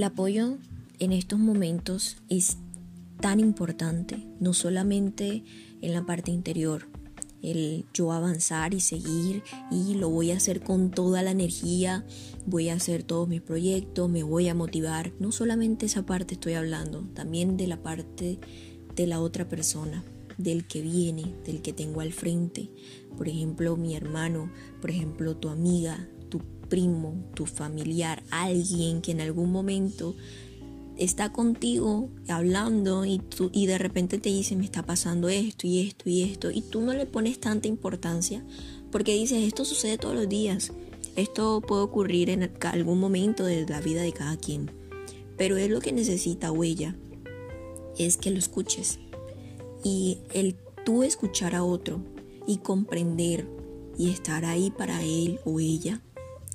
El apoyo en estos momentos es tan importante, no solamente en la parte interior, el yo avanzar y seguir y lo voy a hacer con toda la energía, voy a hacer todos mis proyectos, me voy a motivar. No solamente esa parte estoy hablando, también de la parte de la otra persona, del que viene, del que tengo al frente. Por ejemplo, mi hermano, por ejemplo, tu amiga, primo, tu familiar, alguien que en algún momento está contigo hablando y, tú, y de repente te dice me está pasando esto y esto y esto y tú no le pones tanta importancia porque dices esto sucede todos los días, esto puede ocurrir en algún momento de la vida de cada quien, pero es lo que necesita huella, es que lo escuches y el tú escuchar a otro y comprender y estar ahí para él o ella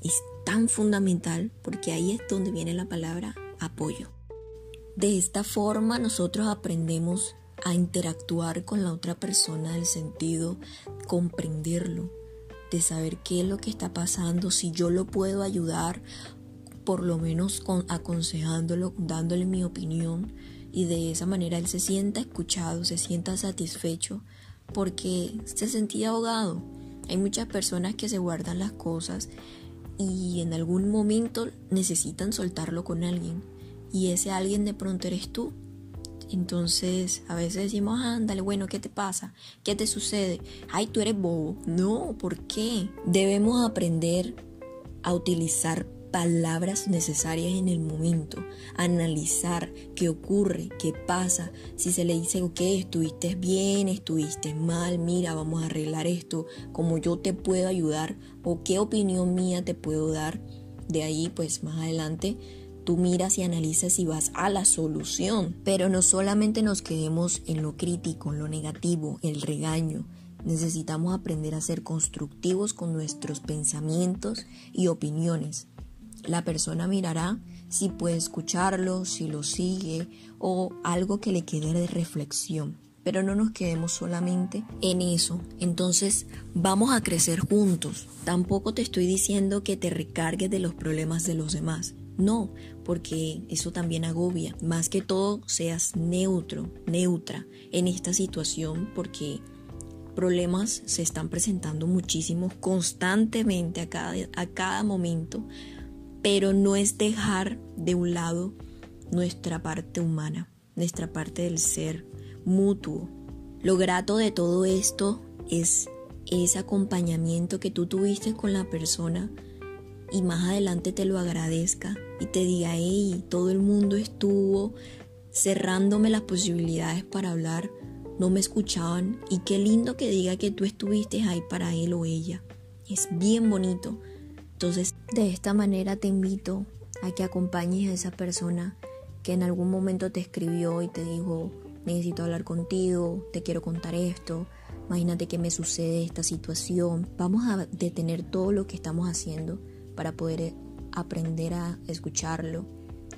es tan fundamental porque ahí es donde viene la palabra apoyo. De esta forma nosotros aprendemos a interactuar con la otra persona del sentido comprenderlo, de saber qué es lo que está pasando, si yo lo puedo ayudar, por lo menos aconsejándolo, dándole mi opinión y de esa manera él se sienta escuchado, se sienta satisfecho porque se sentía ahogado. Hay muchas personas que se guardan las cosas y en algún momento necesitan soltarlo con alguien y ese alguien de pronto eres tú. Entonces a veces decimos, ándale, bueno, ¿qué te pasa? ¿Qué te sucede? Ay, tú eres bobo. No, ¿por qué? Debemos aprender a utilizar palabras necesarias en el momento, analizar qué ocurre, qué pasa, si se le dice, ok, estuviste bien, estuviste mal, mira, vamos a arreglar esto, como yo te puedo ayudar o qué opinión mía te puedo dar, de ahí pues más adelante tú miras y analizas y vas a la solución. Pero no solamente nos quedemos en lo crítico, en lo negativo, el regaño. Necesitamos aprender a ser constructivos con nuestros pensamientos y opiniones. La persona mirará si puede escucharlo, si lo sigue o algo que le quede de reflexión. Pero no nos quedemos solamente en eso. Entonces vamos a crecer juntos. Tampoco te estoy diciendo que te recargues de los problemas de los demás. No, porque eso también agobia. Más que todo, seas neutro, neutra en esta situación porque problemas se están presentando muchísimos constantemente a cada, a cada momento, pero no es dejar de un lado nuestra parte humana, nuestra parte del ser mutuo. Lo grato de todo esto es ese acompañamiento que tú tuviste con la persona y más adelante te lo agradezca y te diga, hey, todo el mundo estuvo cerrándome las posibilidades para hablar, no me escuchaban y qué lindo que diga que tú estuviste ahí para él o ella. Es bien bonito. Entonces, de esta manera te invito a que acompañes a esa persona que en algún momento te escribió y te dijo, necesito hablar contigo, te quiero contar esto, imagínate que me sucede esta situación, vamos a detener todo lo que estamos haciendo para poder aprender a escucharlo.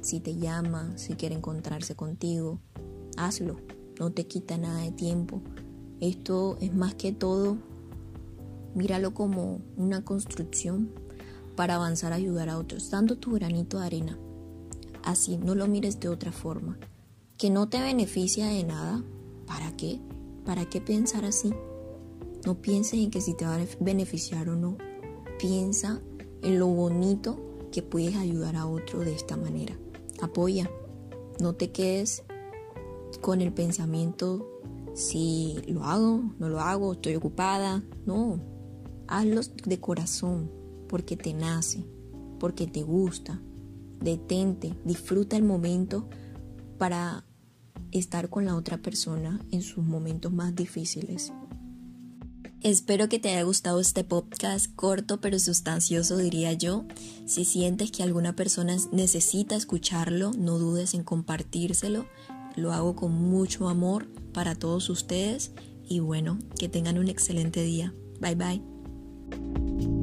Si te llama, si quiere encontrarse contigo, hazlo. No te quita nada de tiempo. Esto es más que todo, míralo como una construcción para avanzar a ayudar a otros, dando tu granito de arena. Así, no lo mires de otra forma. Que no te beneficia de nada, ¿para qué? ¿Para qué pensar así? No pienses en que si te va a beneficiar o no. Piensa en lo bonito que puedes ayudar a otro de esta manera. Apoya, no te quedes con el pensamiento si lo hago, no lo hago, estoy ocupada. No, hazlo de corazón, porque te nace, porque te gusta. Detente, disfruta el momento para estar con la otra persona en sus momentos más difíciles. Espero que te haya gustado este podcast corto pero sustancioso diría yo. Si sientes que alguna persona necesita escucharlo, no dudes en compartírselo. Lo hago con mucho amor para todos ustedes y bueno, que tengan un excelente día. Bye bye.